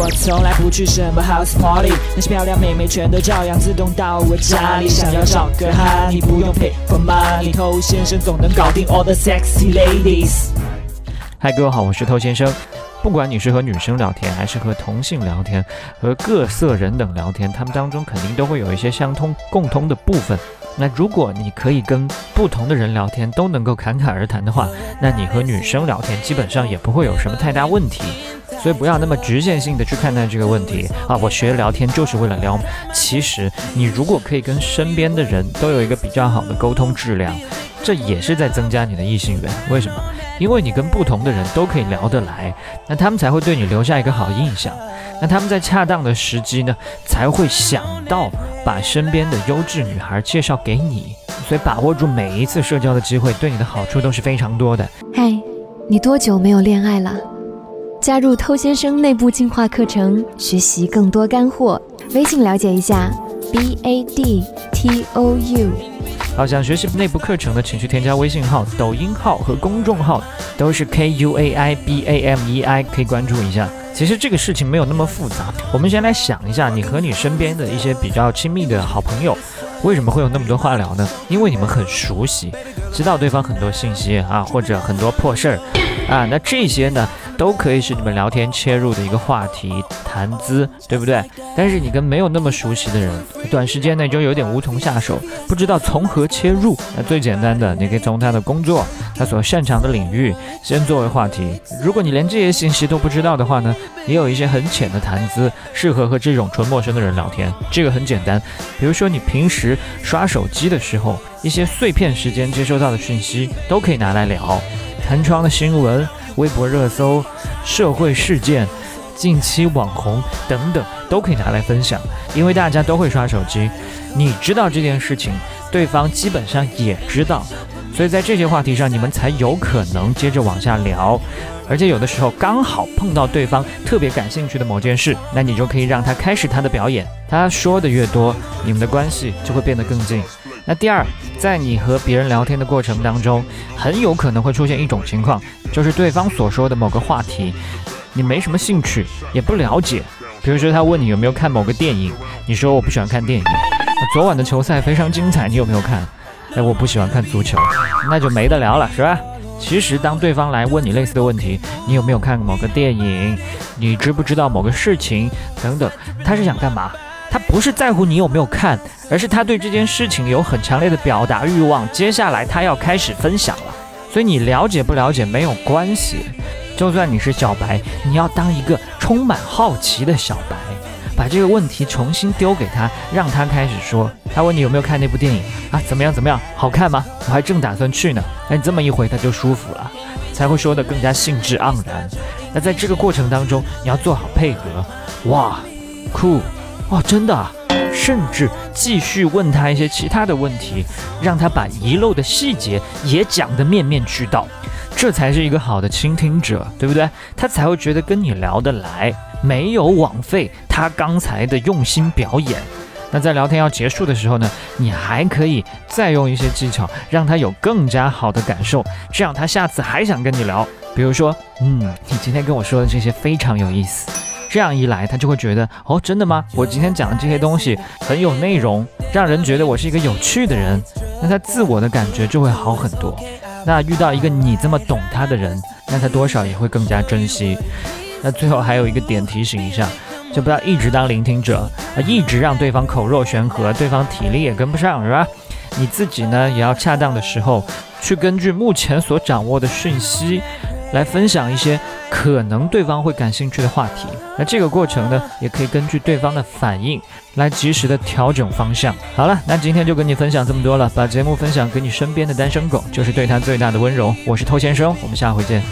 我从来不去什么 house party，那些漂亮妹妹全都照样自动到我家里。想要找个哈，你不用 pay for money，偷先生总能搞定 all the sexy ladies。嗨，各位好，我是偷先生。不管你是和女生聊天，还是和同性聊天，和各色人等聊天，他们当中肯定都会有一些相通、共通的部分。那如果你可以跟不同的人聊天都能够侃侃而谈的话，那你和女生聊天基本上也不会有什么太大问题。所以不要那么局限性的去看待这个问题啊！我学聊天就是为了聊。其实你如果可以跟身边的人都有一个比较好的沟通质量，这也是在增加你的异性缘。为什么？因为你跟不同的人都可以聊得来，那他们才会对你留下一个好印象。那他们在恰当的时机呢，才会想到把身边的优质女孩介绍给你。所以把握住每一次社交的机会，对你的好处都是非常多的。嗨，你多久没有恋爱了？加入偷先生内部进化课程，学习更多干货。微信了解一下，b a d t o u。好，想学习内部课程的，请去添加微信号、抖音号和公众号，都是 k u a i b a m e i，可以关注一下。其实这个事情没有那么复杂，我们先来想一下，你和你身边的一些比较亲密的好朋友，为什么会有那么多话聊呢？因为你们很熟悉，知道对方很多信息啊，或者很多破事儿啊，那这些呢？都可以是你们聊天切入的一个话题谈资，对不对？但是你跟没有那么熟悉的人，短时间内就有点无从下手，不知道从何切入。那最简单的，你可以从他的工作，他所擅长的领域先作为话题。如果你连这些信息都不知道的话呢，也有一些很浅的谈资，适合和这种纯陌生的人聊天。这个很简单，比如说你平时刷手机的时候，一些碎片时间接收到的讯息都可以拿来聊，弹窗的新闻。微博热搜、社会事件、近期网红等等，都可以拿来分享，因为大家都会刷手机。你知道这件事情，对方基本上也知道，所以在这些话题上，你们才有可能接着往下聊。而且有的时候刚好碰到对方特别感兴趣的某件事，那你就可以让他开始他的表演。他说的越多，你们的关系就会变得更近。那第二，在你和别人聊天的过程当中，很有可能会出现一种情况，就是对方所说的某个话题，你没什么兴趣，也不了解。比如说他问你有没有看某个电影，你说我不喜欢看电影。昨晚的球赛非常精彩，你有没有看？哎，我不喜欢看足球，那就没得聊了，是吧？其实当对方来问你类似的问题，你有没有看某个电影？你知不知道某个事情？等等，他是想干嘛？他不是在乎你有没有看，而是他对这件事情有很强烈的表达欲望。接下来他要开始分享了，所以你了解不了解没有关系。就算你是小白，你要当一个充满好奇的小白，把这个问题重新丢给他，让他开始说。他问你有没有看那部电影啊？怎么样？怎么样？好看吗？我还正打算去呢。哎，你这么一回，他就舒服了，才会说得更加兴致盎然。那在这个过程当中，你要做好配合。哇，酷！哦，真的啊，甚至继续问他一些其他的问题，让他把遗漏的细节也讲得面面俱到，这才是一个好的倾听者，对不对？他才会觉得跟你聊得来，没有枉费他刚才的用心表演。那在聊天要结束的时候呢，你还可以再用一些技巧，让他有更加好的感受，这样他下次还想跟你聊。比如说，嗯，你今天跟我说的这些非常有意思。这样一来，他就会觉得哦，真的吗？我今天讲的这些东西很有内容，让人觉得我是一个有趣的人，那他自我的感觉就会好很多。那遇到一个你这么懂他的人，那他多少也会更加珍惜。那最后还有一个点提醒一下，就不要一直当聆听者啊，一直让对方口若悬河，对方体力也跟不上，是吧？你自己呢，也要恰当的时候去根据目前所掌握的讯息。来分享一些可能对方会感兴趣的话题，那这个过程呢，也可以根据对方的反应来及时的调整方向。好了，那今天就跟你分享这么多了，把节目分享给你身边的单身狗，就是对他最大的温柔。我是偷先生，我们下回见。